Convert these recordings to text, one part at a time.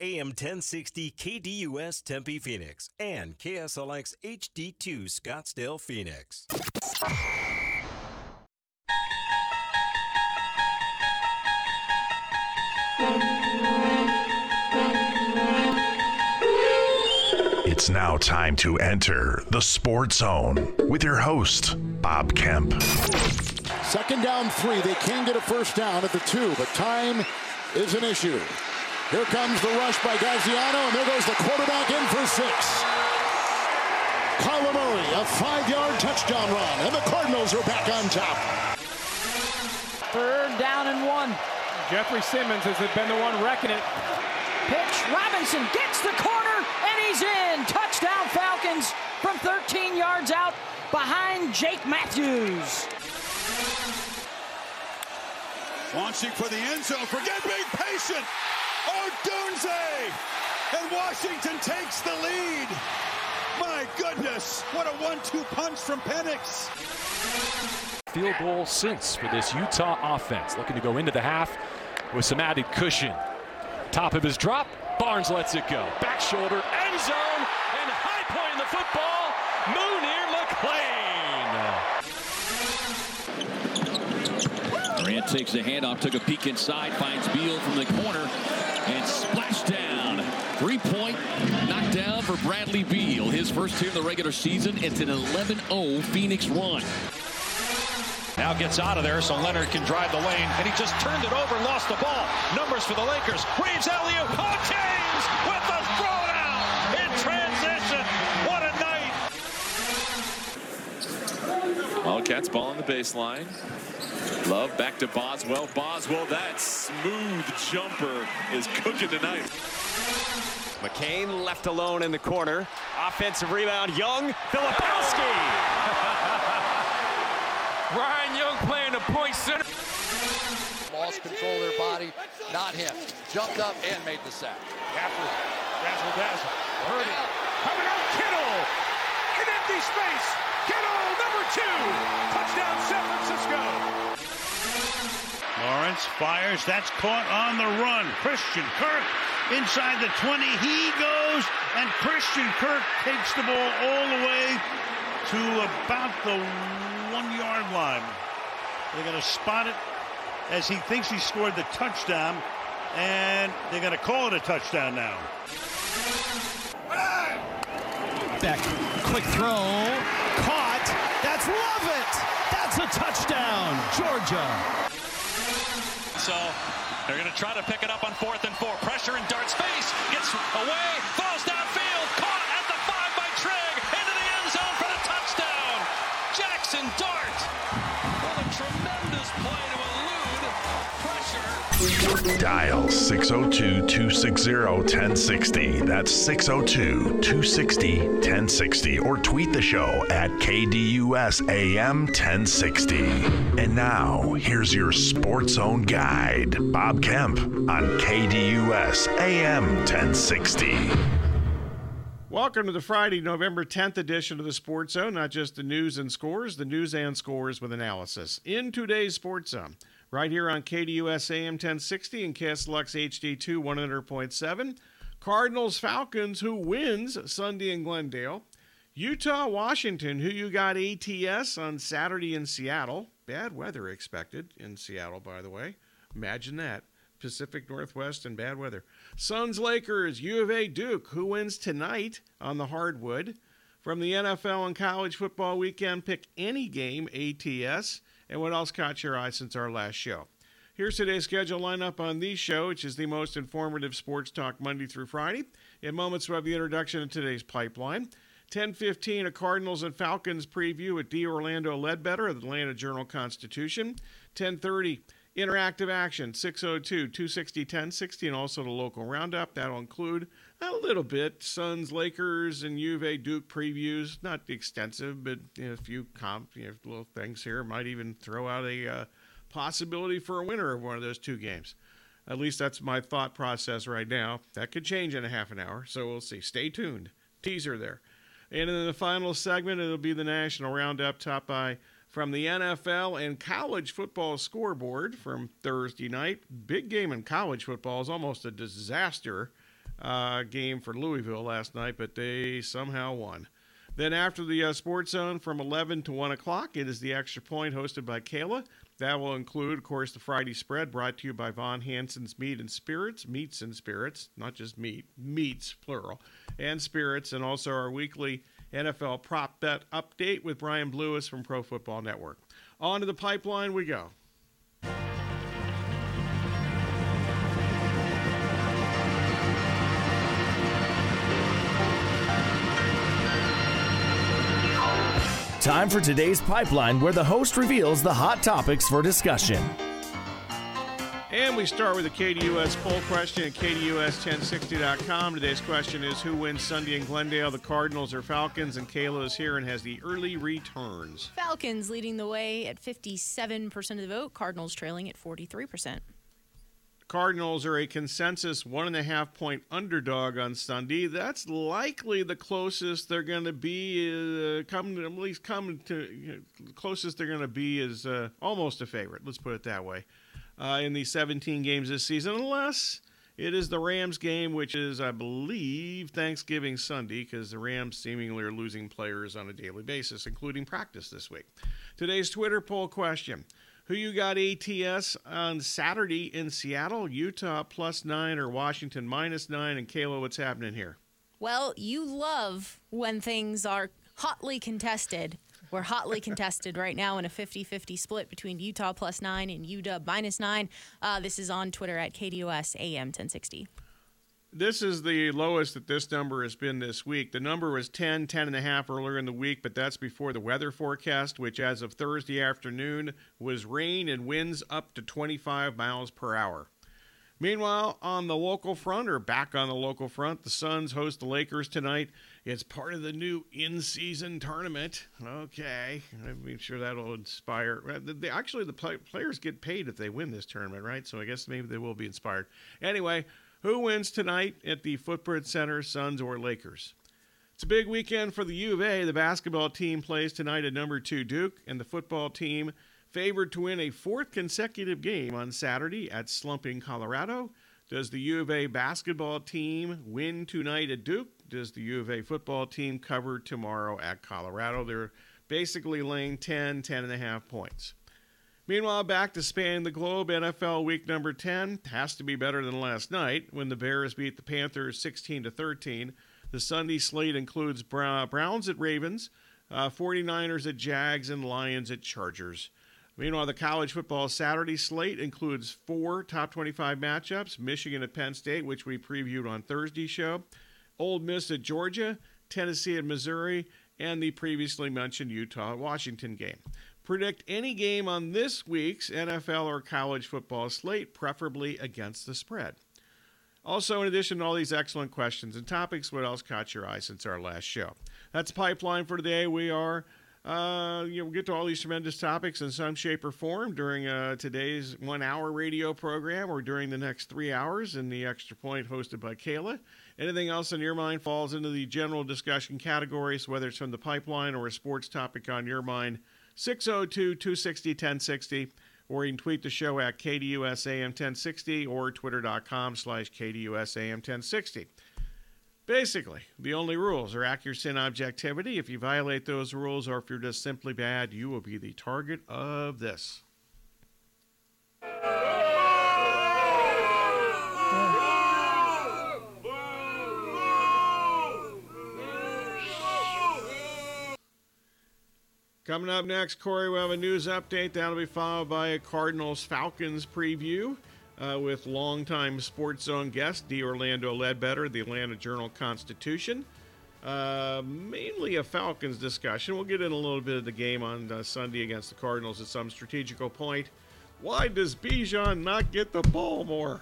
AM 1060 KDUS Tempe Phoenix and KSLX HD2 Scottsdale Phoenix. It's now time to enter the Sports Zone with your host, Bob Kemp. Second down three. They can get a first down at the two, but time is an issue. Here comes the rush by Gaziano, and there goes the quarterback in for six. Kyler Murray, a five-yard touchdown run, and the Cardinals are back on top. Third down and one. Jeffrey Simmons has been the one wrecking it. Pitch. Robinson gets the corner, and he's in. Touchdown Falcons from 13 yards out behind Jake Matthews. Launching for the end zone. Forget being patient. Odunze. And Washington takes the lead. My goodness. What a one-two punch from Penix. Field goal since for this Utah offense. Looking to go into the half with some added cushion. Top of his drop. Barnes lets it go. Back shoulder. End zone. And high point in the football. Mooney takes the handoff, took a peek inside, finds Beal from the corner, and splash down. Three point knockdown for Bradley Beal. His first here in the regular season. It's an 11-0 Phoenix run. Now gets out of there so Leonard can drive the lane, and he just turned it over, lost the ball. Numbers for the Lakers. Reaves alley-oop. Oh, James with the throwdown in transition. What a night! Wildcats ball on the baseline. Love back to Boswell. Boswell, that smooth jumper is cooking tonight. McCain left alone in the corner. Offensive rebound. Young. Filipowski. Ryan Young playing the point center. Lost control of their body, not him. Jumped up and made the sack. After razzle dazzle. Purdy. Coming out, Kittle. In empty space. Kittle, number two. Touchdown, San Francisco. Lawrence fires. That's caught on the run. Christian Kirk inside the 20. He goes, and Christian Kirk takes the ball all the way to about the one yard line. They're going to spot it as he thinks he scored the touchdown, and they're going to call it a touchdown now. Back, quick throw, caught. That's Lovett. That's a touchdown, Georgia. So they're going to try to pick it up on fourth and four. Pressure in Dart's face. Gets away. Falls downfield. Dial 602 260 1060. That's 602 260 1060. Or tweet the show at KDUS AM 1060. And now, here's your Sports Zone guide, Bob Kemp on KDUS AM 1060. Welcome to the Friday, November 10th edition of the Sports Zone. Not just the news and scores, the news and scores with analysis. In today's Sports Zone, right here on KDUS AM 1060 and KSLX HD2 100.7. Cardinals Falcons, who wins Sunday in Glendale. Utah Washington, who you got ATS on Saturday in Seattle. Bad weather expected in Seattle, by the way. Imagine that. Pacific Northwest and bad weather. Suns Lakers, U of A Duke, who wins tonight on the hardwood. From the NFL and college football weekend, pick any game ATS. And what else caught your eye since our last show? Here's today's schedule lineup on the show, which is the most informative sports talk Monday through Friday. In moments, we'll have the introduction of today's pipeline. 10:15, a Cardinals and Falcons preview at D. Orlando Ledbetter of the Atlanta Journal Constitution. 10:30, interactive action 602 260 1060 and also the local roundup that'll include a little bit. Suns lakers and a duke previews. Not extensive but you know, a few comp you know, little things here. Might even throw out a uh, possibility for a winner of one of those two games. At least that's my thought process right now. That could change in a half an hour so we'll see. Stay tuned. Teaser there. And in the final segment it'll be the national roundup top by from the NFL and college football scoreboard from Thursday night. Big game in college football is almost a disaster uh, game for Louisville last night, but they somehow won. Then after the uh, Sports Zone from 11 to 1 o'clock, it is the Extra Point hosted by Kayla. That will include, of course, the Friday spread brought to you by Von Hanson's Meat and Spirits, Meats and Spirits, not just meat, meats, plural, and spirits, and also our weekly NFL prop bet update with Brian Lewis from Pro Football Network. On to the pipeline we go. Time for today's pipeline, where the host reveals the hot topics for discussion. And we start with the KDUS poll question at KDUS1060.com. Today's question is Who wins Sunday in Glendale, the Cardinals or Falcons? And Kayla is here and has the early returns. Falcons leading the way at 57% of the vote, Cardinals trailing at 43%. Cardinals are a consensus one and a half point underdog on Sunday. That's likely the closest they're going to be. Uh, coming at least coming to closest they're going to be is uh, almost a favorite. Let's put it that way. Uh, in the 17 games this season, unless it is the Rams game, which is, I believe, Thanksgiving Sunday, because the Rams seemingly are losing players on a daily basis, including practice this week. Today's Twitter poll question who you got ATS on Saturday in Seattle, Utah plus nine or Washington minus nine? And Kayla, what's happening here? Well, you love when things are hotly contested. We're hotly contested right now in a 50 50 split between Utah plus nine and UW minus nine. Uh, this is on Twitter at KDUS AM 1060. This is the lowest that this number has been this week. The number was 10, 10 and a half earlier in the week, but that's before the weather forecast, which as of Thursday afternoon was rain and winds up to 25 miles per hour. Meanwhile, on the local front, or back on the local front, the Suns host the Lakers tonight. It's part of the new in-season tournament. Okay, I'm sure that'll inspire. Actually, the players get paid if they win this tournament, right? So I guess maybe they will be inspired. Anyway, who wins tonight at the Footprint Center, Suns or Lakers? It's a big weekend for the U of A. The basketball team plays tonight at number two Duke, and the football team favored to win a fourth consecutive game on Saturday at slumping Colorado. Does the U of A basketball team win tonight at Duke? Does the U of A football team cover tomorrow at Colorado? They're basically laying 10, 10 and a half points. Meanwhile, back to spanning the globe, NFL week number 10 has to be better than last night when the Bears beat the Panthers 16 to 13. The Sunday slate includes Browns at Ravens, uh, 49ers at Jags, and Lions at Chargers. Meanwhile, the college football Saturday slate includes four top 25 matchups Michigan at Penn State, which we previewed on Thursday's show, Ole Miss at Georgia, Tennessee at Missouri, and the previously mentioned Utah Washington game. Predict any game on this week's NFL or college football slate, preferably against the spread. Also, in addition to all these excellent questions and topics, what else caught your eye since our last show? That's Pipeline for today. We are, uh, you know, we'll get to all these tremendous topics in some shape or form during uh, today's one hour radio program or during the next three hours in the Extra Point hosted by Kayla. Anything else on your mind falls into the general discussion categories, whether it's from the pipeline or a sports topic on your mind 602 260 1060, or you can tweet the show at KDUSAM 1060 or twitter.com slash KDUSAM 1060. Basically, the only rules are accuracy and objectivity. If you violate those rules or if you're just simply bad, you will be the target of this. Coming up next, Corey, we have a news update. That'll be followed by a Cardinals Falcons preview uh, with longtime Sports Zone guest D. Orlando Ledbetter, the Atlanta Journal Constitution. Uh, mainly a Falcons discussion. We'll get in a little bit of the game on uh, Sunday against the Cardinals at some strategical point. Why does Bijan not get the ball more?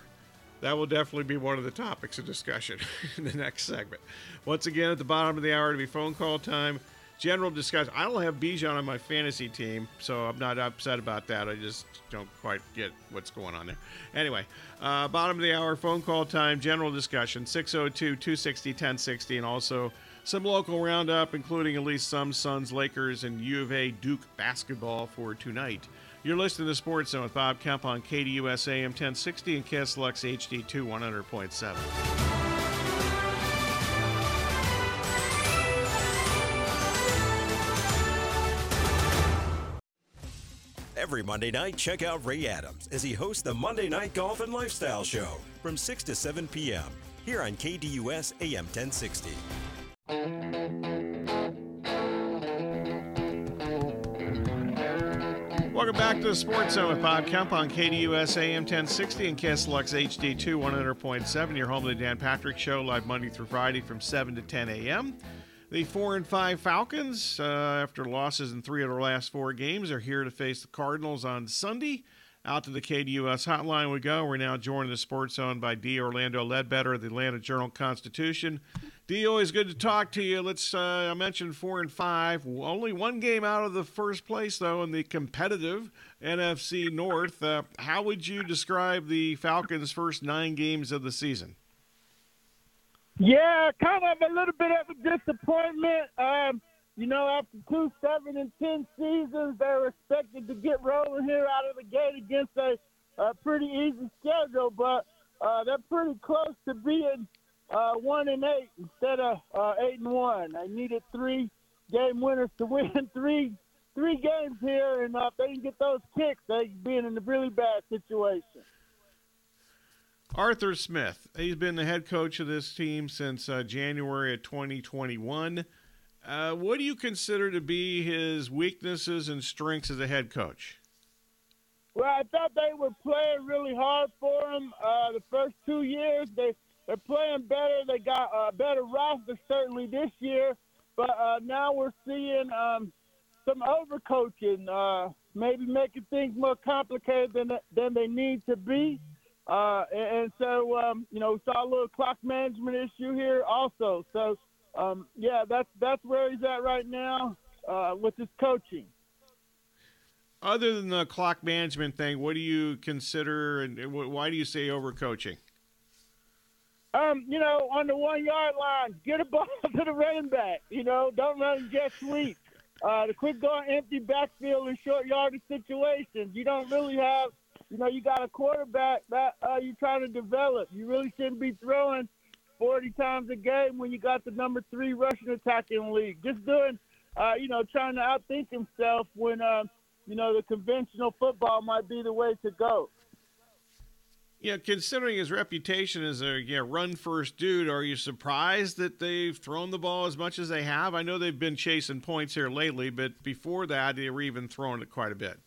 That will definitely be one of the topics of discussion in the next segment. Once again, at the bottom of the hour, to be phone call time general discussion. I don't have Bijan on my fantasy team, so I'm not upset about that. I just don't quite get what's going on there. Anyway, uh, bottom of the hour, phone call time, general discussion 602 260 1060, and also some local roundup, including at least some Suns, Lakers, and U of A Duke basketball for tonight. You're listening to Sports Zone with Bob Kemp on KDUS AM 1060 and KSLX HD2 100.7. Every Monday night, check out Ray Adams as he hosts the Monday Night Golf and Lifestyle Show from 6 to 7 p.m. here on KDUS AM 1060. Welcome back to the Sports Zone with Bob Kemp on KDUS AM 1060 and KSLX HD2 100.7. Your home to the Dan Patrick Show, live Monday through Friday from 7 to 10 a.m. The 4 and 5 Falcons, uh, after losses in three of their last four games, are here to face the Cardinals on Sunday. Out to the KDUS hotline we go. We're now joined in the Sports Zone by D. Orlando Ledbetter of the Atlanta Journal Constitution. D, always good to talk to you. Let's. Uh, I mentioned four and five. Only one game out of the first place, though, in the competitive NFC North. Uh, how would you describe the Falcons' first nine games of the season? Yeah, kind of a little bit of a disappointment. Um, you know, after two seven and ten seasons, they're expected to get rolling here out of the gate against a, a pretty easy schedule, but uh, they're pretty close to being uh, one and eight instead of uh, eight and one. They needed three game winners to win three three games here, and uh, if they can get those kicks, they would be in a really bad situation. Arthur Smith, he's been the head coach of this team since uh, January of 2021. Uh, what do you consider to be his weaknesses and strengths as a head coach? Well, I thought they were playing really hard for him uh, the first two years. They they're playing better. They got a better roster certainly this year, but uh, now we're seeing um, some overcoaching, uh, maybe making things more complicated than than they need to be. Uh, and, and, so, um, you know, we saw a little clock management issue here also. So um, yeah, that's that's where he's at right now uh, with his coaching. Other than the clock management thing, what do you consider, and why do you say overcoaching? Um, you know, on the one yard line, get a ball to the running back. You know, don't run jet sweep. Uh, the quick going empty backfield in short yardage situations. You don't really have, you know, you got a quarterback that uh, you're trying to develop. You really shouldn't be throwing 40 times a game when you got the number three rushing attack in the league. Just doing, uh, you know, trying to outthink himself when, uh, you know, the conventional football might be the way to go. Yeah, considering his reputation as a yeah, run first dude, are you surprised that they've thrown the ball as much as they have? I know they've been chasing points here lately, but before that, they were even throwing it quite a bit.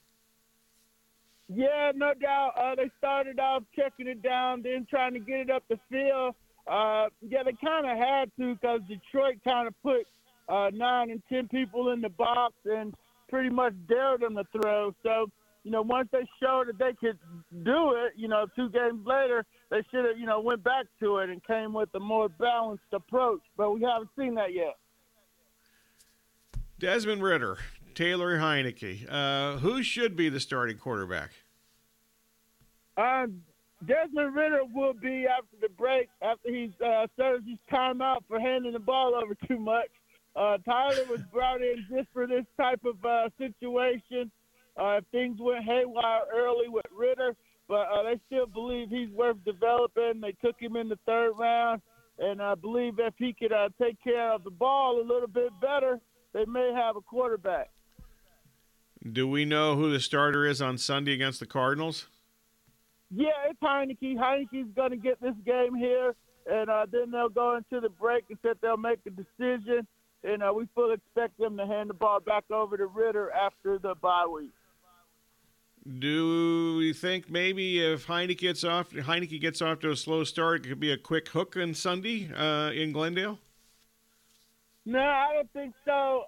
Yeah, no doubt. Uh, they started off checking it down, then trying to get it up the field. Uh, yeah, they kind of had to because Detroit kind of put uh, nine and ten people in the box and pretty much dared them to throw. So, you know, once they showed that they could do it, you know, two games later, they should have, you know, went back to it and came with a more balanced approach. But we haven't seen that yet. Desmond Ridder, Taylor Heinicke, uh, who should be the starting quarterback? Uh, Desmond Ridder will be after the break, after he uh, serves his timeout for handing the ball over too much. Uh, Tyler was brought in just for this type of uh, situation. Uh, things went haywire early with Ridder, but uh, they still believe he's worth developing. They took him in the third round, and I believe if he could uh, take care of the ball a little bit better, they may have a quarterback. Do we know who the starter is on Sunday against the Cardinals? Yeah, it's Heinicke. Heinicke's going to get this game here, and uh, then they'll go into the break and said they'll make a decision. And uh, we fully expect them to hand the ball back over to Ridder after the bye week. Do we think maybe if Heinicke gets off, Heinicke gets off to a slow start, it could be a quick hook on Sunday uh, in Glendale? No, I don't think so.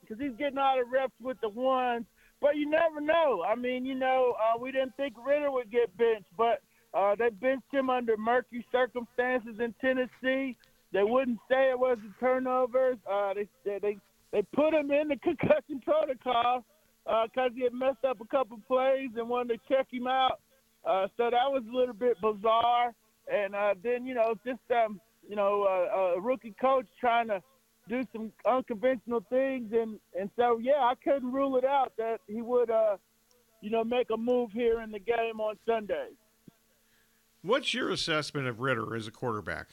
Because um, he's getting all the reps with the ones. But you never know. I mean, you know, uh, we didn't think Ridder would get benched, but uh, they benched him under murky circumstances in Tennessee. They wouldn't say it was a turnover. Uh, they, they they put him in the concussion protocol because uh, he had messed up a couple plays and wanted to check him out. Uh, so that was a little bit bizarre. And uh, then you know, just um, you know, a rookie coach trying to do some unconventional things, and and so yeah, I couldn't rule it out that he would, uh, you know, make a move here in the game on Sunday. What's your assessment of Ridder as a quarterback?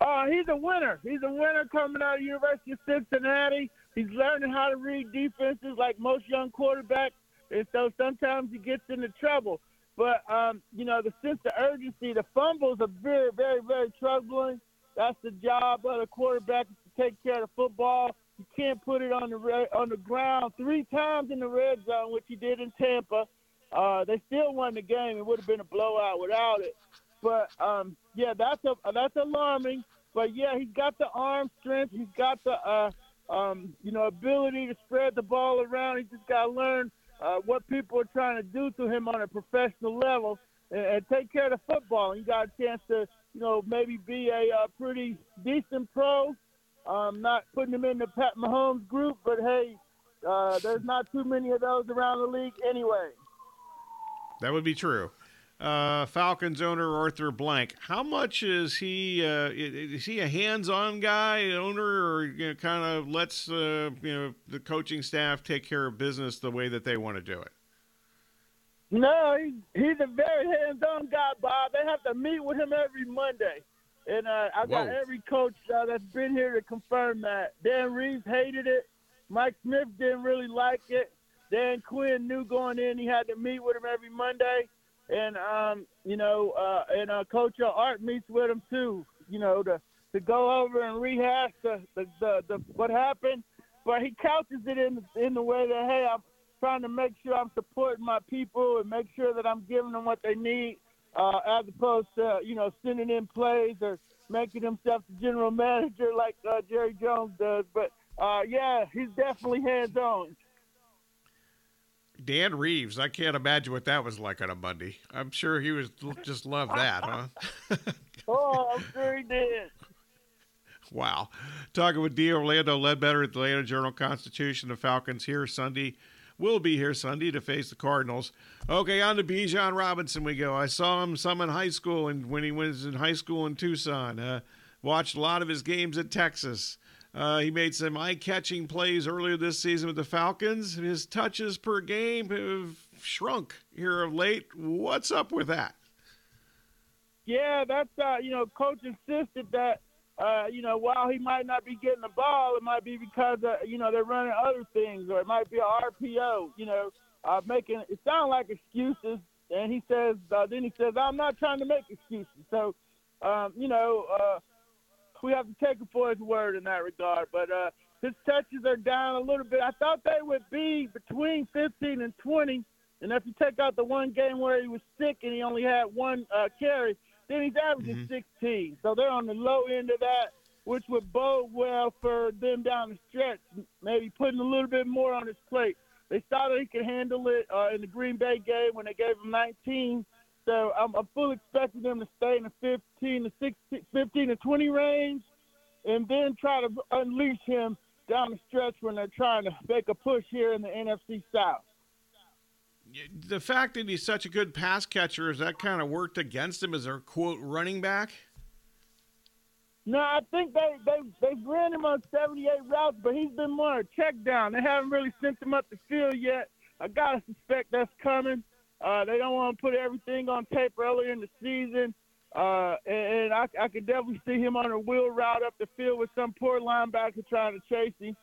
Uh, he's a winner. He's a winner coming out of University of Cincinnati. He's learning how to read defenses like most young quarterbacks, and so sometimes he gets into trouble. But um, you know, the sense of urgency, the fumbles are very, very, very troubling. That's the job of the quarterback to take care of the football. You can't put it on the red, on the ground three times in the red zone, which he did in Tampa. Uh, they still won the game. It would have been a blowout without it. But um, yeah, that's a that's alarming. But yeah, he's got the arm strength. He's got the uh, um, you know ability to spread the ball around. He just got to learn uh, what people are trying to do to him on a professional level and, take care of the football. You got a chance to you know maybe be a, pretty decent pro. Um, not putting him in the Pat Mahomes group, but hey, uh, there's not too many of those around the league anyway. That would be true. Uh, Falcons owner Arthur Blank. How much is he? Uh, is he a hands-on guy, owner, or you know, kind of lets uh, you know the coaching staff take care of business the way that they want to do it? No, he's, he's a very hands-on guy, Bob. They have to meet with him every Monday, and uh, I got Whoa. every coach uh, that's been here to confirm that. Dan Reeves hated it. Mike Smith didn't really like it. Dan Quinn knew going in he had to meet with him every Monday, and um, you know, uh, and uh, Coach Art meets with him too. You know, to to go over and rehash the the, the, the what happened, but he couches it in in the way that hey, I'm trying to make sure I'm supporting my people and make sure that I'm giving them what they need, uh, as opposed to you know sending in plays or making himself the general manager like uh, Jerry Jones does. But uh, yeah, he's definitely hands on. Dan Reeves. I can't imagine what that was like on a Monday. I'm sure he was just loved that, huh? Oh, I'm sure he did. Wow. Talking with D. Orlando Ledbetter at the Atlanta Journal Constitution. The Falcons here Sunday. Will be here Sunday to face the Cardinals. Okay, on to Bijan Robinson we go. I saw him some in high school and when he was in high school in Tucson. Uh, watched a lot of his games at Texas. Uh, he made some eye-catching plays earlier this season with the Falcons. His touches per game have shrunk here of late. What's up with that? Yeah, that's uh, you know, coach insisted that uh, you know, while he might not be getting the ball, it might be because uh, you know they're running other things, or it might be a RPO. You know, uh, making it sound like excuses. And he says, uh, then he says, I'm not trying to make excuses. So, um, you know, uh, we have to take him for his word in that regard. But uh, his touches are down a little bit. I thought they would be between 15 and 20. And if you take out the one game where he was sick and he only had one uh, carry, then he's averaging 16. So they're on the low end of that, which would bode well for them down the stretch, maybe putting a little bit more on his plate. They thought he could handle it uh, in the Green Bay game when they gave him 19. So I'm, I'm fully expecting them to stay in the 15 to 16, 15 to 20 range, and then try to unleash him down the stretch when they're trying to make a push here in the NFC South. The fact that he's such a good pass catcher, has that kind of worked against him as a quote running back? No, I think they they they ran him on 78 routes, but he's been more a check down. They haven't really sent him up the field yet. I gotta suspect that's coming. Uh, they don't want to put everything on tape earlier in the season, uh, and, and I, I could definitely see him on a wheel route up the field with some poor linebacker trying to chase him,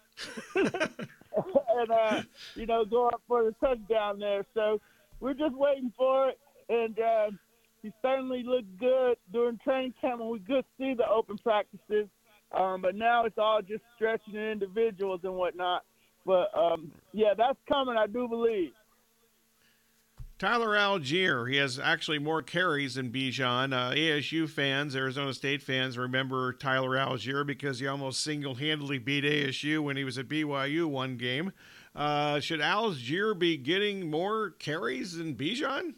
and uh, you know go up for the touchdown there. So we're just waiting for it, and. Uh, he certainly looked good during training camp when we could see the open practices. Um, but now it's all just stretching individuals and whatnot. But um, yeah, that's coming, I do believe. Tyler Allgeier, he has actually more carries than Bijan. Uh, ASU fans, Arizona State fans, remember Tyler Allgeier because he almost single-handedly beat ASU when he was at BYU one game. Uh, should Allgeier be getting more carries than Bijan?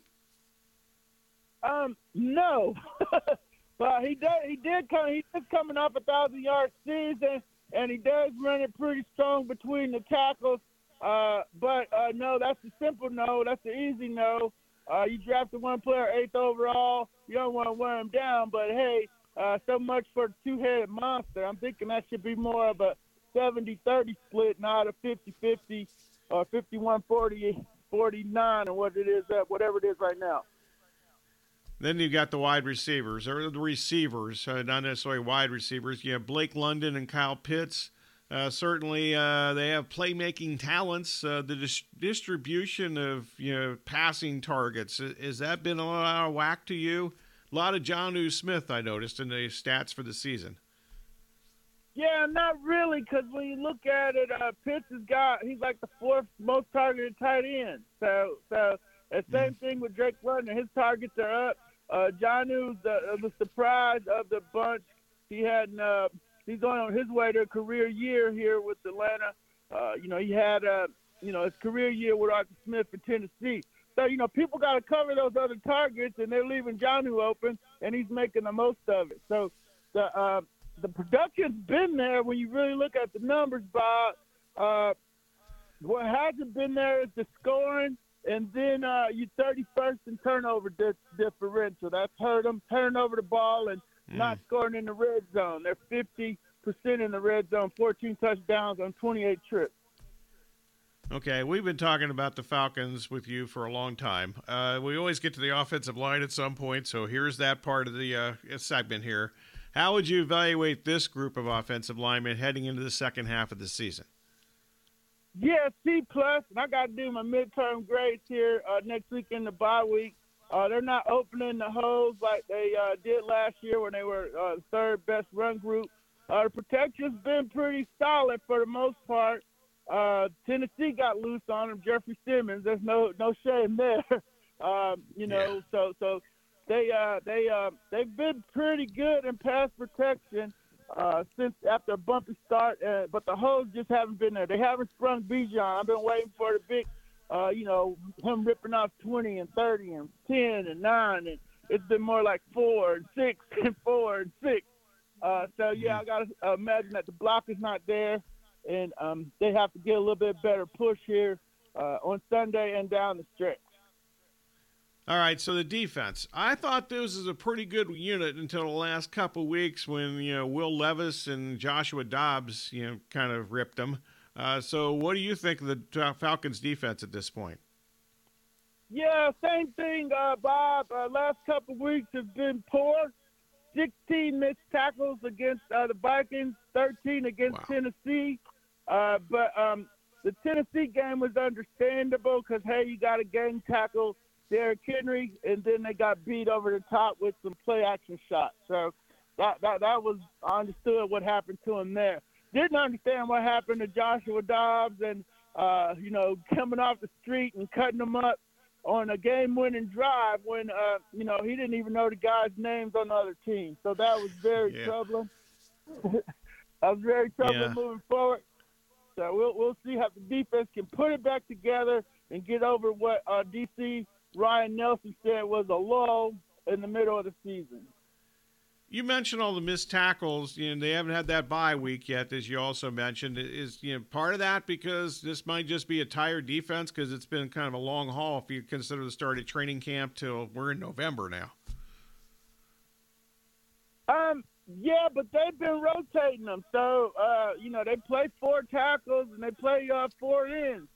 Um, no, but he does. He did come. He is coming off a thousand yard season, and he does run it pretty strong between the tackles. Uh, but uh, no, that's the simple no. That's the easy no. Uh, you drafted one player eighth overall. You don't want to wear him down, but hey, uh, so much for two-headed monster. I'm thinking that should be more of a 70-30 split, not a 50-50 or 51-40, 49, or what it is, uh, whatever it is right now. Then you've got the wide receivers, or the receivers, uh, not necessarily wide receivers. You have Blake London and Kyle Pitts. Uh, certainly, uh, they have playmaking talents. Uh, the dis- distribution of you know passing targets has that been a lot out of whack to you? A lot of Jonnu Smith, I noticed in the stats for the season. Yeah, not really, because when you look at it, uh, Pitts has got he's like the fourth most targeted tight end. So, so the same mm. thing with Drake London. His targets are up. Uh, Jonnu's the, uh, the surprise of the bunch. He had uh, he's on his way to a career year here with Atlanta. Uh, you know, he had uh, you know his career year with Arthur Smith in Tennessee. So you know, people got to cover those other targets, and they're leaving Jonnu open, and he's making the most of it. So the uh, the production's been there when you really look at the numbers, Bob. Uh, what hasn't been there is the scoring and then uh, you 31st in turnover di- differential. That's hurt them. Turning over the ball and mm. not scoring in the red zone. They're 50% in the red zone, 14 touchdowns on 28 trips. Okay, we've been talking about the Falcons with you for a long time. Uh, we always get to the offensive line at some point, so here's that part of the uh, segment here. How would you evaluate this group of offensive linemen heading into the second half of the season? Yeah, C plus, and I got to do my midterm grades here uh, next week in the bye week. Uh, they're not opening the holes like they uh, did last year when they were uh, third best run group. Uh, the protection's been pretty solid for the most part. Uh, Tennessee got loose on him. Jeffrey Simmons, there's no no shame there. um, you know, yeah. so so they uh, they uh, they've been pretty good in pass protection uh, since after a bumpy start, uh, but the holes just haven't been there. They haven't sprung Bijan. I've been waiting for the big, uh, you know, him ripping off 20 and 30 and 10 and 9, and it's been more like 4 and 6 and 4 and 6. Uh, so, yeah, I got to imagine that the block is not there, and um, they have to get a little bit better push here uh, on Sunday and down the stretch. All right, so the defense. I thought this was a pretty good unit until the last couple weeks when you know Will Levis and Joshua Dobbs, you know, kind of ripped them. Uh, so, what do you think of the Falcons' defense at this point? Yeah, same thing, uh, Bob. Uh, last couple weeks have been poor. 16 missed tackles against uh, the Vikings, 13 against wow. Tennessee. Uh, but um, the Tennessee game was understandable because hey, you got a gang tackle Derrick Henry, and then they got beat over the top with some play action shots. So that that that was I understood what happened to him there. Didn't understand what happened to Joshua Dobbs and uh, you know coming off the street and cutting them up on a game-winning drive when uh, you know he didn't even know the guys' names on the other team. So that was very yeah. troubling. I was very troubling yeah. moving forward. So we'll we'll see how the defense can put it back together and get over what uh, DC Ryan Nielsen said was a lull in the middle of the season. You mentioned all the missed tackles. You know, they haven't had that bye week yet, as you also mentioned. Is you know part of that because this might just be a tired defense because it's been kind of a long haul if you consider the start of training camp till we're in November now. Um, yeah, but they've been rotating them. So, uh, you know, they play four tackles and they play uh, four ends.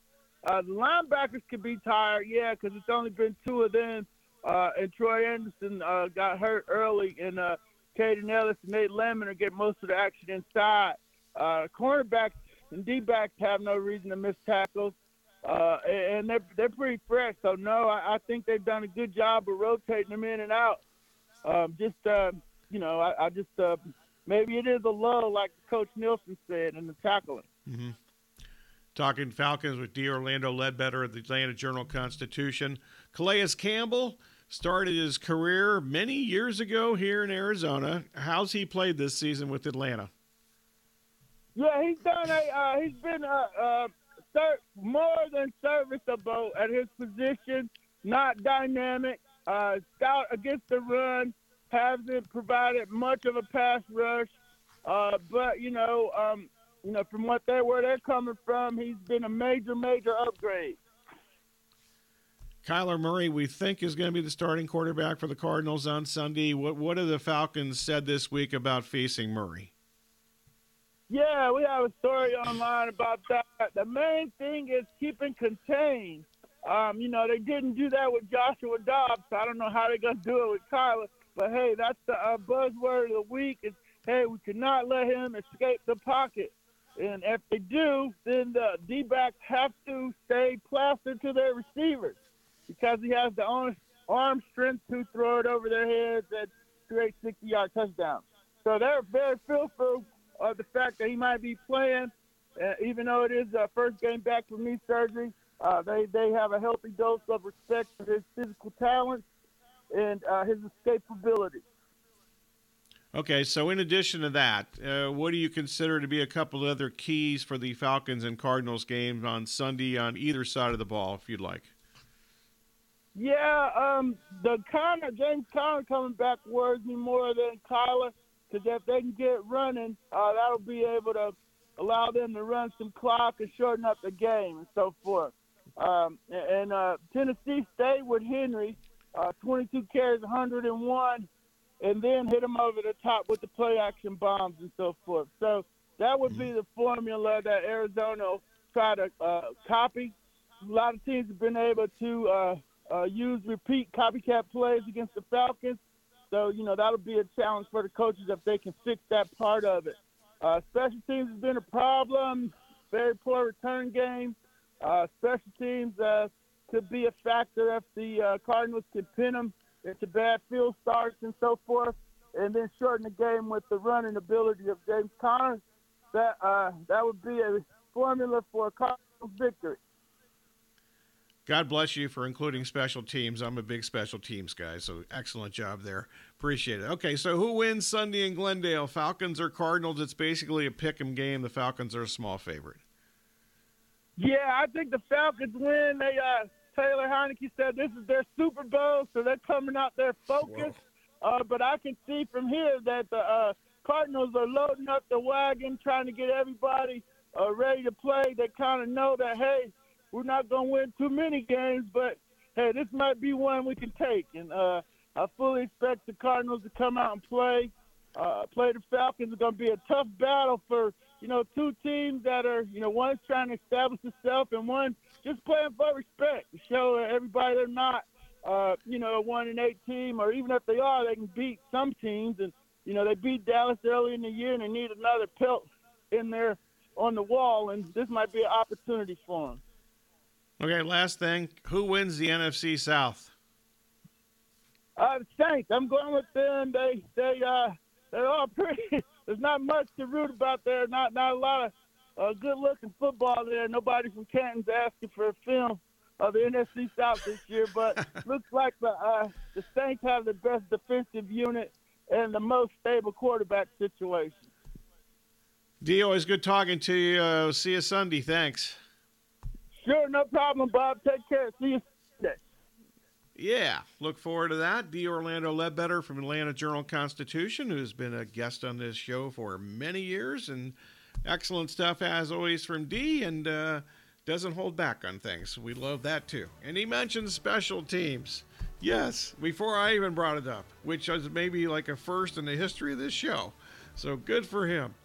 Uh, the linebackers could be tired, yeah, because it's only been two of them. Uh, and Troy Anderson uh, got hurt early, and uh, Kaden Elliss and Nate Lemon are getting most of the action inside. Uh, cornerbacks and D-backs have no reason to miss tackles, uh, and they're they're pretty fresh. So no, I, I think they've done a good job of rotating them in and out. Um, just uh, you know, I, I just uh, maybe it is a lull, like Coach Nielsen said, in the tackling. Mm-hmm. Talking Falcons with D. Orlando Ledbetter of the Atlanta Journal Constitution. Calais Campbell started his career many years ago here in Arizona. How's he played this season with Atlanta? Yeah, he's done a. Uh, he's been uh, uh, ser- more than serviceable at his position. Not dynamic. Uh, scout against the run. Hasn't provided much of a pass rush. Uh, but you know, um, you know, from what they where they're coming from, he's been a major, major upgrade. Kyler Murray, we think, is going to be the starting quarterback for the Cardinals on Sunday. What what have the Falcons said this week about facing Murray? Yeah, we have a story online about that. The main thing is keeping contained. Um, you know, they didn't do that with Joshua Dobbs, so I don't know how they're going to do it with Kyler. But hey, that's the uh, buzzword of the week. Is hey, we cannot let him escape the pocket. And if they do, then the D backs have to stay plastered to their receivers because he has the arm, arm strength to throw it over their heads and create 60 yard touchdowns. So they're very fearful of the fact that he might be playing, uh, even though it is a first game back from knee surgery. Uh, they, they have a healthy dose of respect for his physical talents and uh, his escapability. Okay, so in addition to that, uh, what do you consider to be a couple other keys for the Falcons and Cardinals game on Sunday on either side of the ball, if you'd like? Yeah, um, the Conner, James Conner coming back worries me more than Kyler because if they can get running, uh, that'll be able to allow them to run some clock and shorten up the game and so forth. Um, and uh, Tennessee stayed with Henry, uh, 22 carries, 101 and then hit them over the top with the play action bombs and so forth. So that would be the formula that Arizona will try to uh, copy. A lot of teams have been able to uh, use repeat copycat plays against the Falcons. So, you know, that'll be a challenge for the coaches if they can fix that part of it. Uh, special teams has been a problem. Very poor return game. Uh, special teams uh, could be a factor if the uh, Cardinals can pin them into bad field starts and so forth, and then shorten the game with the running ability of James Conner. That uh, that would be a formula for a Cardinals victory. God bless you for including special teams. I'm a big special teams guy, so excellent job there. Appreciate it. Okay, so who wins Sunday in Glendale? Falcons or Cardinals? It's basically a pick 'em game. The Falcons are a small favorite. Yeah, I think the Falcons win. They uh, Taylor Heinicke said this is their Super Bowl, so they're coming out there focused. Uh, but I can see from here that the uh, Cardinals are loading up the wagon, trying to get everybody uh, ready to play. They kind of know that, hey, we're not going to win too many games, but hey, this might be one we can take. And uh, I fully expect the Cardinals to come out and play. Uh, play the Falcons. It's going to be a tough battle for you know two teams that are you know one's trying to establish itself and one just playing for respect to show everybody they're not, uh, you know, a one and eight team, or even if they are, they can beat some teams. And you know, they beat Dallas early in the year, and they need another pelt in there on the wall, and this might be an opportunity for them. Okay, last thing, who wins the NFC South? Uh, the Saints. I'm going with them. They they uh they're all pretty. There's not much to root about there. Not not a lot of uh, good looking football there. Nobody from Canton's asking for a film of the NFC South this year, but looks like the uh, the Saints have the best defensive unit and the most stable quarterback situation. D, always good talking to you. Uh, see you Sunday. Thanks. Sure, no problem, Bob. Take care. See you Sunday. Yeah, look forward to that. D. Orlando Ledbetter from Atlanta Journal Constitution, who's been a guest on this show for many years and Excellent stuff as always from D, and uh, doesn't hold back on things. We love that too. And he mentioned special teams. Yes, before I even brought it up, which is maybe like a first in the history of this show. So good for him.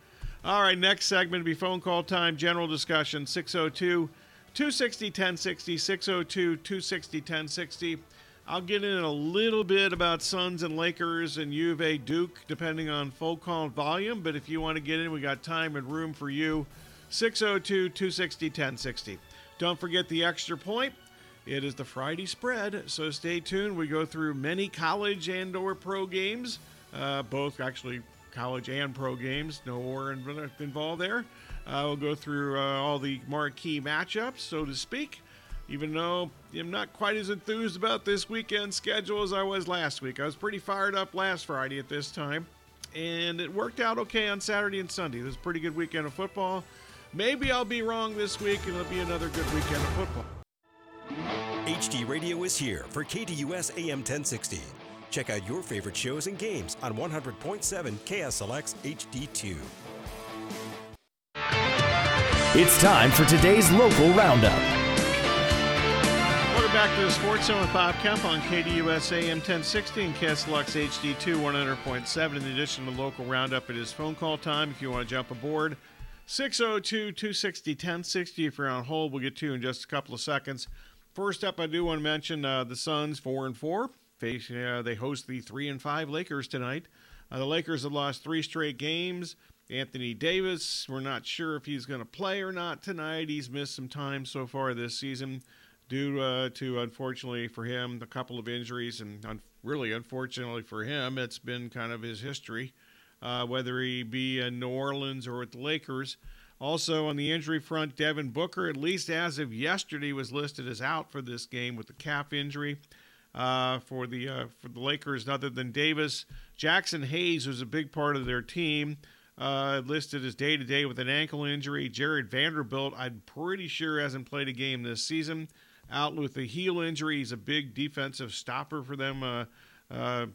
All right, next segment will be phone call time, general discussion 602 260 1060, 602 260 1060. I'll get in a little bit about Suns and Lakers and U of A Duke, depending on full call volume. But if you want to get in, we got time and room for you. 602 260 1060. Don't forget the extra point. It is the Friday spread, so stay tuned. We go through many college and or pro games, uh, both actually college and pro games. No war involved there. Uh, we'll go through uh, all the marquee matchups, so to speak even though I'm not quite as enthused about this weekend schedule as I was last week. I was pretty fired up last Friday at this time, and it worked out okay on Saturday and Sunday. It was a pretty good weekend of football. Maybe I'll be wrong this week, and it'll be another good weekend of football. HD Radio is here for KDUS AM 1060. Check out your favorite shows and games on 100.7 KSLX HD2. It's time for today's local roundup Welcome back to the Sports Zone with Bob Kemp on KDUS AM 1060 and KSLX HD2 100.7. In addition to the local roundup, it is phone call time if you want to jump aboard. 602 260 1060. If you're on hold, we'll get to you in just a couple of seconds. first up, I do want to mention uh, the Suns four and four. Face, uh, they host the three and five Lakers tonight. Uh, the Lakers have lost three straight games. Anthony Davis, we're not sure if he's going to play or not tonight. He's missed some time so far this season due uh, to, unfortunately for him, a couple of injuries. And un- really, unfortunately for him, it's been kind of his history, uh, whether he be in New Orleans or with the Lakers. Also, on the injury front, Devin Booker, at least as of yesterday, was listed as out for this game with the calf injury. Uh, for the uh, for the Lakers, other than Davis, Jaxson Hayes, was a big part of their team, uh, listed as day to day with an ankle injury. Jarred Vanderbilt, I'm pretty sure hasn't played a game this season. Out with a heel injury. He's a big defensive stopper for them, uh, uh,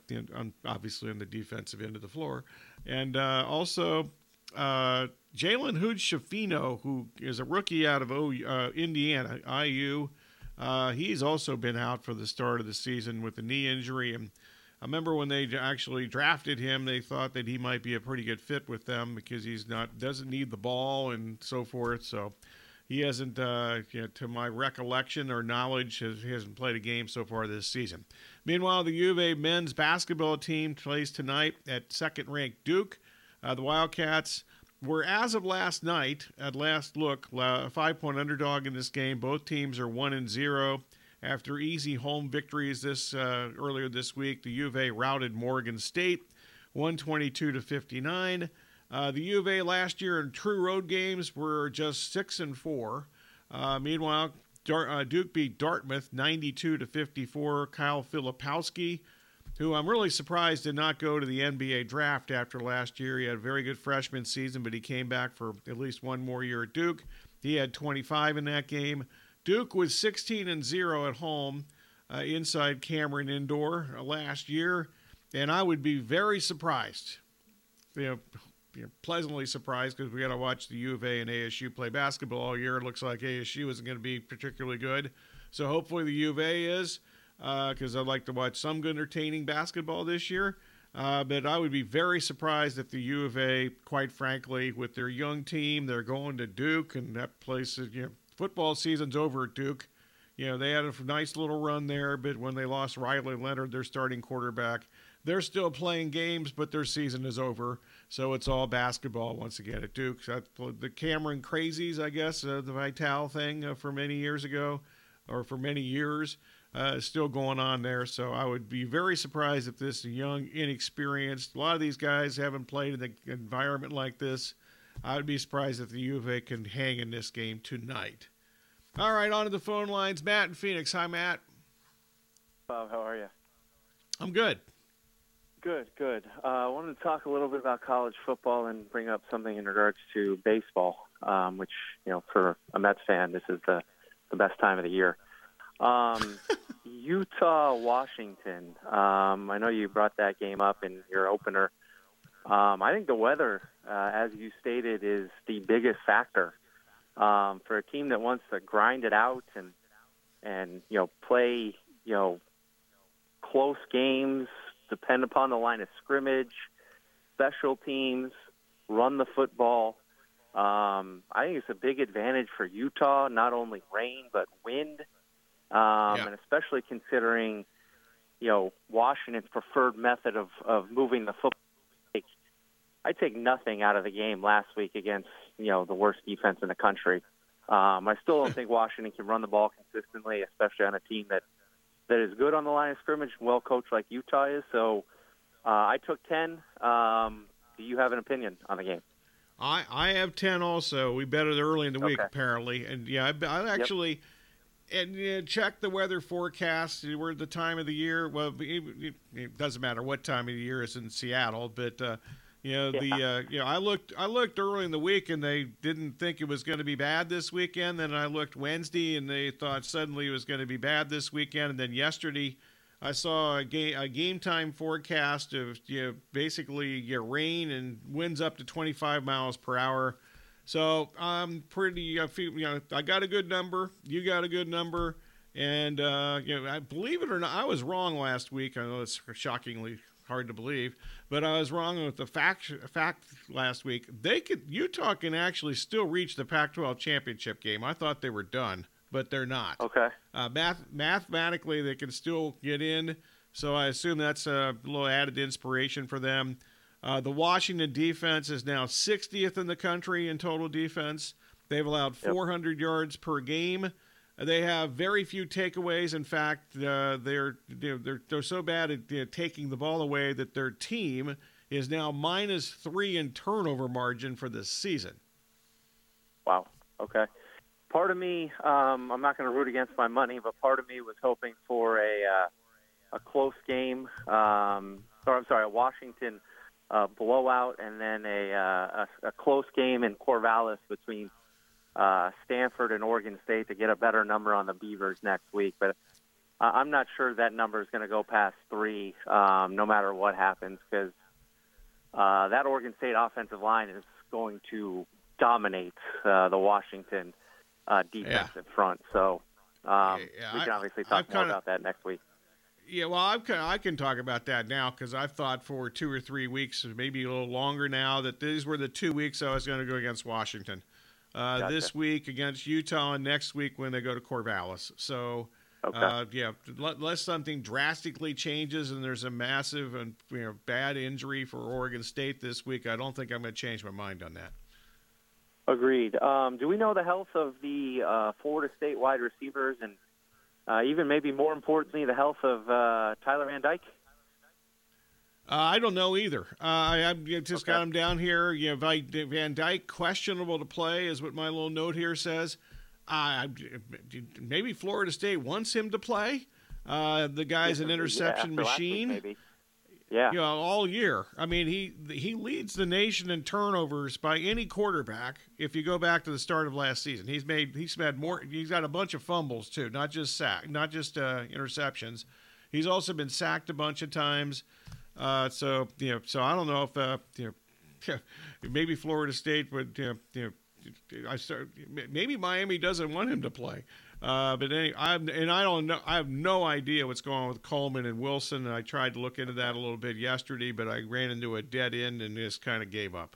obviously on the defensive end of the floor. And uh, also, Jalen Hood Schifino, who is a rookie out of o, Indiana, IU. He's also been out for the start of the season with a knee injury. And I remember when they actually drafted him, they thought that he might be a pretty good fit with them because he's not doesn't need the ball and so forth. So he hasn't, uh, you know, to my recollection or knowledge, has, hasn't played a game so far this season. Meanwhile, the A men's basketball team plays tonight at second-ranked Duke. Uh, the Wildcats were, as of last night, at last look, a five-point underdog in this game. Both teams are one and zero. After easy home victories this uh, earlier this week, the U of A routed Morgan State 122 to 59. Uh, the U of A last year in true road games were just six and four. Uh, meanwhile, Dar- uh, Duke beat Dartmouth 92 to 54. Kyle Filipowski, who I'm really surprised did not go to the NBA draft after last year. He had a very good freshman season, but he came back for at least one more year at Duke. He had 25 in that game. Duke was 16 and 0 at home uh, inside Cameron Indoor uh, last year, and I would be very surprised, you know, you pleasantly surprised because we got to watch the U of A and ASU play basketball all year. It looks like ASU isn't going to be particularly good, so hopefully the U of A is because uh, I'd like to watch some good entertaining basketball this year. Uh, but I would be very surprised if the U of A, quite frankly, with their young team, they're going to Duke, and that place you know, football season's over at Duke. You know, they had a nice little run there, but when they lost Riley Leonard, their starting quarterback, they're still playing games, but their season is over. So it's all basketball once again at Duke. The Cameron Crazies, I guess, uh, the Vitale thing uh, for many years ago, or for many years, uh, is still going on there. So I would be very surprised if this young, inexperienced, a lot of these guys haven't played in an environment like this. I would be surprised if the U of A can hang in this game tonight. All right, on to the phone lines. Matt in Phoenix. Hi, Matt. Bob, how are you? I'm good. Good, good. Uh, I wanted to talk a little bit about college football and bring up something in regards to baseball, um, which, you know, for a Mets fan, this is the, the best time of the year. Um, Utah, Washington. Um, I know you brought that game up in your opener. Um, I think the weather, uh, as you stated, is the biggest factor um, for a team that wants to grind it out and and you know play you know close games, depend upon the line of scrimmage, special teams, run the football. Um, I think it's a big advantage for Utah, not only rain but wind, um, yeah. and especially considering you know Washington's preferred method of of moving the football. I take nothing out of the game last week against you know the worst defense in the country. Um, I still don't think Washington can run the ball consistently, especially on a team that that is good on the line of scrimmage, well coached like Utah is. So uh, I took ten. Um, do you have an opinion on the game? I I have ten also. We bet it early in the week apparently, and yeah, I, I actually. Yep and you know, check the weather forecast. We're at the time of the year. Well, it, it, doesn't matter what time of the year it's in Seattle, but uh, you know, the uh, you know, I looked I looked early in the week and they didn't think it was going to be bad this weekend. Then I looked Wednesday and they thought suddenly it was going to be bad this weekend. And then yesterday, I saw a game a game time forecast of you know, basically you know, rain and winds up to 25 miles per hour. So I'm pretty I feel you know I got a good number. You got a good number. And uh, you know, I believe it or not, I was wrong last week. I know it's shockingly hard to believe, but I was wrong with the fact fact last week. They could Utah can actually still reach the Pac-12 championship game. I thought they were done but they're not. Okay. Uh, math mathematically, they can still get in, so I assume that's a little added inspiration for them. Uh, the Washington defense is now 60th in the country in total defense. They've allowed 400 yep. yards per game. They have very few takeaways. In fact, uh, they're, they're they're so bad at you know, taking the ball away that their team is now minus three in turnover margin for this season. Wow. Okay. Part of me, um, I'm not going to root against my money, but part of me was hoping for a uh, a close game. Um, or I'm sorry, a Washington uh, blowout, and then a, uh, a a close game in Corvallis between uh, Stanford and Oregon State to get a better number on the Beavers next week. But uh, I'm not sure that number is going to go past three, um, no matter what happens, because uh, that Oregon State offensive line is going to dominate uh, the Washington uh, defensive yeah. front. So um, yeah, we can obviously talk I've more kinda, about that next week. Yeah, well, I've, I can talk about that now because I've thought for two or three weeks, maybe a little longer now, that these were the two weeks I was going to go against Washington. Uh, gotcha. This week against Utah, and next week when they go to Corvallis. So, okay. uh, yeah, unless something drastically changes and there's a massive and you know bad injury for Oregon State this week, I don't think I'm going to change my mind on that. Agreed. Um, do we know the health of the uh, Florida State wide receivers and uh, even maybe more importantly, the health of uh, Tyler Van Dyke? Uh, I don't know either. Uh, I, I, just okay. got him down here. You know, Van Dyke questionable to play is what my little note here says. Uh, maybe Florida State wants him to play. Uh, the guy's an interception yeah, machine. Yeah. You know, all year. I mean, he he leads the nation in turnovers by any quarterback. If you go back to the start of last season, he's made he's had more. He's got a bunch of fumbles too, not just sack, not just uh, interceptions. He's also been sacked a bunch of times. Uh, so you know, so I don't know if uh, you know, maybe Florida State would you know, you know I start, maybe Miami doesn't want him to play. Uh, but anyway, I'm, and I don't know. I have no idea what's going on with Coleman and Wilson. And I tried to look into that a little bit yesterday, but I ran into a dead end and just kind of gave up.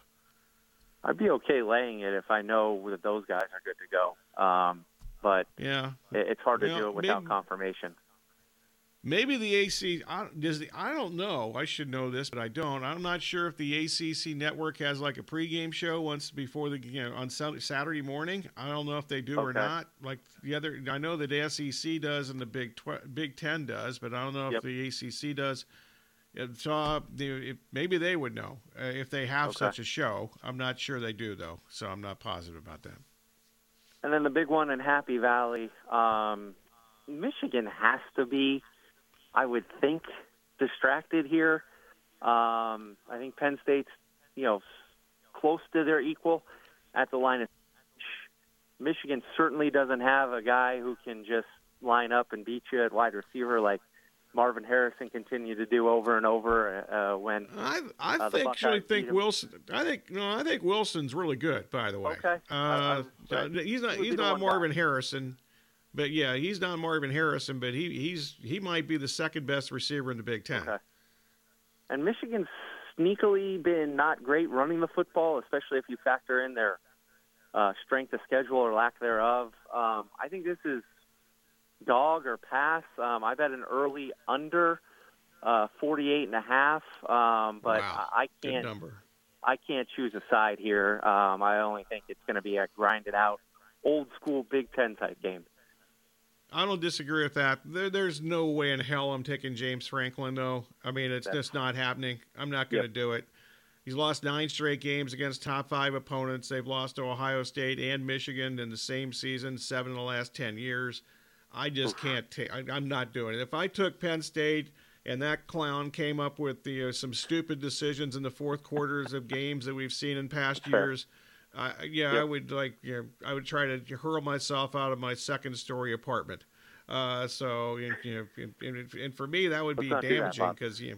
I'd be okay laying it if I know that those guys are good to go. Um, but yeah, it's hard to you know, do it without confirmation. Maybe the AC I, does the I don't know. I should know this, but I don't. I'm not sure if the ACC network has like a pregame show once before the you know on Saturday morning. I don't know if they do okay. or not. Like the other, I know that the SEC does and the Big Tw- Big Ten does, but I don't know yep. if the ACC does. So uh, maybe they would know uh, if they have okay. such a show. I'm not sure they do though, so I'm not positive about that. And then the big one in Happy Valley, um, Michigan has to be I would think, distracted here. Um, I think Penn State's, you know, close to their equal at the line of. Michigan certainly doesn't have a guy who can just line up and beat you at wide receiver like Marvin Harrison continued to do over and over uh, when I I uh, think, actually think Wilson. I think no, I think Wilson's really good. By the way, okay. Uh, he's not he's not Marvin guy. Harrison. But yeah, he's not Marvin Harrison, but he he's he might be the second best receiver in the Big Ten. Okay. And Michigan's sneakily been not great running the football, especially if you factor in their uh, strength of schedule or lack thereof. Um, I think this is dog or pass. Um, I bet an early under uh, 48 and a half, um, but wow. I, I can't. I can't choose a side here. Um, I only think it's going to be a grinded out, old school Big Ten type game. I don't disagree with that. There, there's no way in hell I'm taking James Franklin, though. I mean, it's just not happening. I'm not going to yep. do it. He's lost nine straight games against top five opponents. They've lost to Ohio State and Michigan in the same season, seven in the last 10 years. I just can't take I'm not doing it. If I took Penn State and that clown came up with the, uh, some stupid decisions in the fourth quarters of games that we've seen in past years – uh, yeah, yep. I would like. You know, I would try to hurl myself out of my second story apartment. Uh, so you know, and, and, for me that would Let's be damaging because you. Know,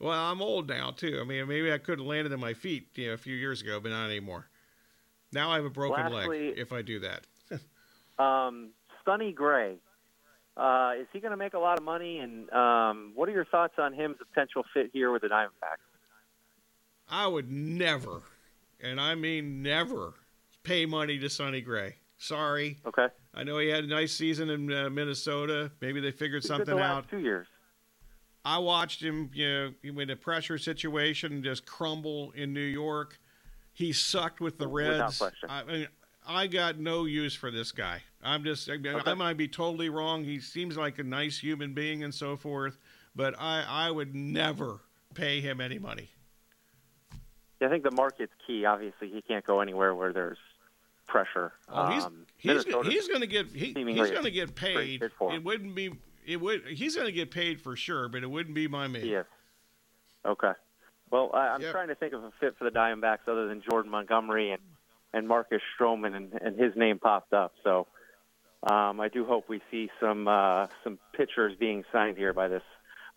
well, I'm old now too. I mean, maybe I could have landed on my feet, you know, a few years ago, but not anymore. Now I have a broken Lastly, leg if I do that. um, Sonny Gray, uh, is he going to make a lot of money? And um, what are your thoughts on him as a potential fit here with the Diamondbacks? I would never and I mean never, pay money to Sonny Gray. Sorry. Okay. I know he had a nice season in uh, Minnesota. Maybe they figured It's something the out. Two years. I watched him, you know, in a pressure situation, just crumble in New York. He sucked with the Reds. I, mean, I got no use for this guy. I'm just, I, mean, Okay. I might be totally wrong. He seems like a nice human being and so forth, but I, I would never pay him any money. Yeah, I think the market's key. Obviously, he can't go anywhere where there's pressure. Oh, he's Um, he's, he's going to get he, he's going to get paid. for. It wouldn't be it would he's going to get paid for sure, but it wouldn't be my man. Yes. Okay. Well, I, I'm Yep. trying to think of a fit for the Diamondbacks other than Jordan Montgomery and and Marcus Stroman, and, and his name popped up. So um, I do hope we see some uh, some pitchers being signed here by this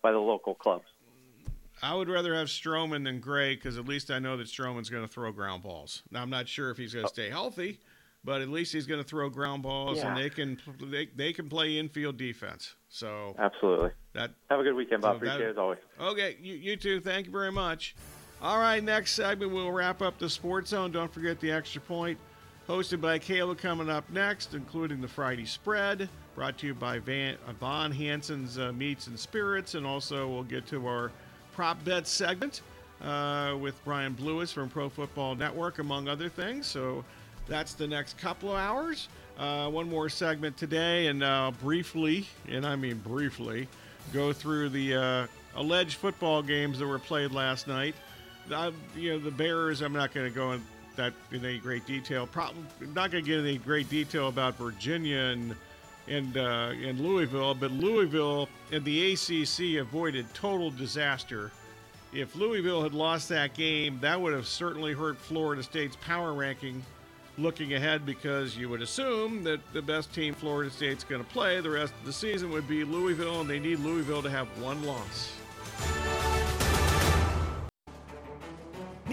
by the local clubs. I would rather have Stroman than Gray because at least I know that Stroman's going to throw ground balls. Now I'm not sure if he's going to stay healthy, but at least he's going to throw ground balls, and they can they, they can play infield defense. So Absolutely. that Have a good weekend, Bob. So that- Appreciate it as always. Okay, you, you too. Thank you very much. All right, next segment we'll wrap up the Sports Zone. Don't forget the Extra Point, hosted by Kayla, coming up next, including the Friday Spread, brought to you by Van, Von Hanson's uh, Meats and Spirits, and also we'll get to our prop bet segment uh, with Brian Blewis from Pro Football Network, among other things. So that's the next couple of hours. Uh, one more segment today, and uh, briefly, and I mean briefly, go through the uh, alleged football games that were played last night. Uh, you know, the Bears. I'm not going to go in that in any great detail. Probably not going to get any great detail about Virginia and and uh, and Louisville, but Louisville and the ACC avoided total disaster. If Louisville had lost that game, that would have certainly hurt Florida State's power ranking looking ahead because you would assume that the best team Florida State's going to play the rest of the season would be Louisville, and they need Louisville to have one loss.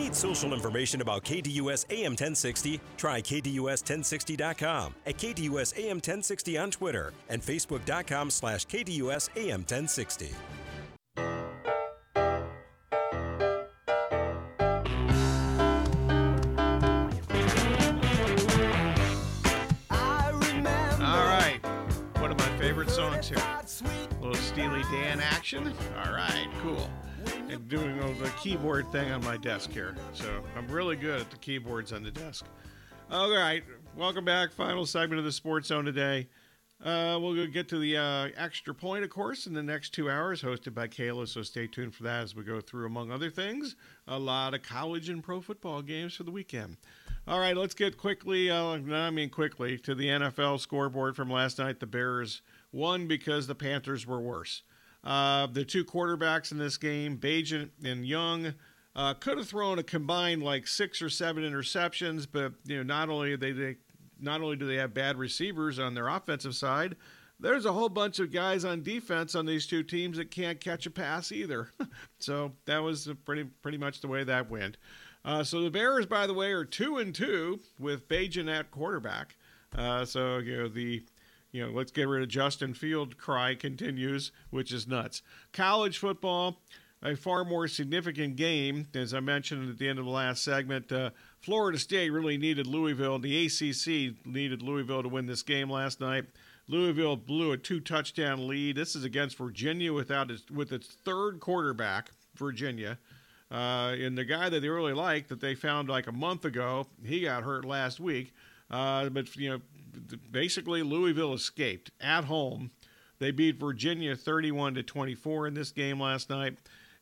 Need social information about KDUS AM 1060? Try KDUS1060.com, at KDUS AM 1060 on Twitter, and Facebook.com slash KDUS AM 1060. Dan action. All right, cool. And doing the keyboard thing on my desk here. So I'm really good at the keyboards on the desk. All right, welcome back. Final segment of the Sports Zone today. Uh, we'll get to the uh, extra point, of course, in the next two hours, hosted by Kayla. So stay tuned for that as we go through, among other things, a lot of college and pro football games for the weekend. All right, let's get quickly, uh, no, I mean quickly, to the NFL scoreboard from last night. The Bears won because the Panthers were worse. Uh, the two quarterbacks in this game, Bagent and Young, uh, could have thrown a combined like six or seven interceptions, but you know, not only they, they not only do they have bad receivers on their offensive side, there's a whole bunch of guys on defense on these two teams that can't catch a pass either. so that was pretty pretty much the way that went. Uh, so the Bears, by the way, are two and two with Bagent at quarterback. Uh, so you know the you know let's get rid of Justin Field cry continues, which is nuts. College football, a far more significant game, as I mentioned at the end of the last segment. Uh, Florida State really needed Louisville. The ACC needed Louisville to win this game last night. Louisville blew a two-touchdown lead. This is against Virginia without its, with its third quarterback, Virginia. Uh, and the guy that they really liked that they found like a month ago, he got hurt last week. Uh, but you know, basically Louisville escaped at home. They beat Virginia 31 to 24 in this game last night,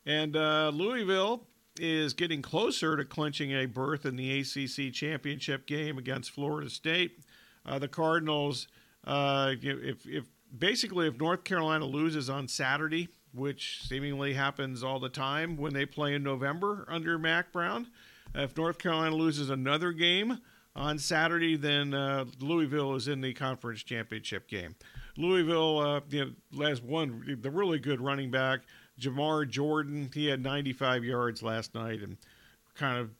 and uh, Louisville is getting closer to clinching a berth in the ACC championship game against Florida State. Uh, the Cardinals, uh, if, if basically if North Carolina loses on Saturday, which seemingly happens all the time when they play in November under Mack Brown, if North Carolina loses another game on Saturday, then uh, Louisville is in the conference championship game. Louisville, uh, you know, has one the really good running back, Jawhar Jordan. He had 95 yards last night, and kind of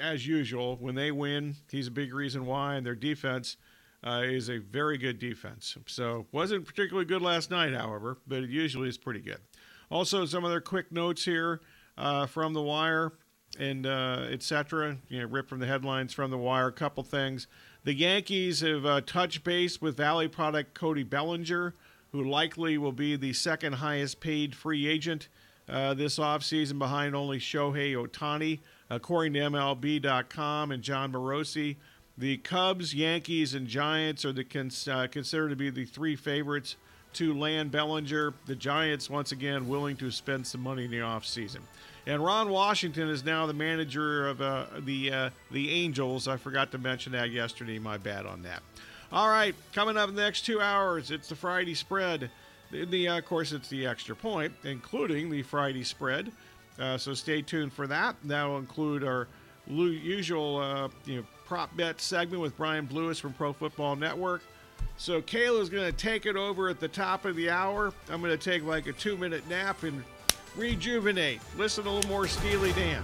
as usual, when they win, he's a big reason why. And their defense uh, is a very good defense. So wasn't particularly good last night, however, but it usually is pretty good. Also, some other quick notes here uh, from the wire. And uh, etc. You know, ripped from the headlines from the wire. A couple things. The Yankees have uh, touched base with Valley product Cody Bellinger, who likely will be the second highest paid free agent uh, this offseason behind only Shohei Ohtani, according to MLB.com and Jon Morosi. The Cubs, Yankees, and Giants are the cons- uh, considered to be the three favorites to land Bellinger. The Giants, once again, willing to spend some money in the offseason. And Ron Washington is now the manager of uh, the uh, the Angels. I forgot to mention that yesterday. My bad on that. All right, coming up in the next two hours, it's the Friday spread. In the uh, of course, it's the extra point, including the Friday spread. Uh, so stay tuned for that. That will include our usual uh, you know prop bet segment with Brian Lewis from Pro Football Network. So Kayla's going to take it over at the top of the hour. I'm going to take like a two minute nap and rejuvenate. Listen a little more Steely Dan.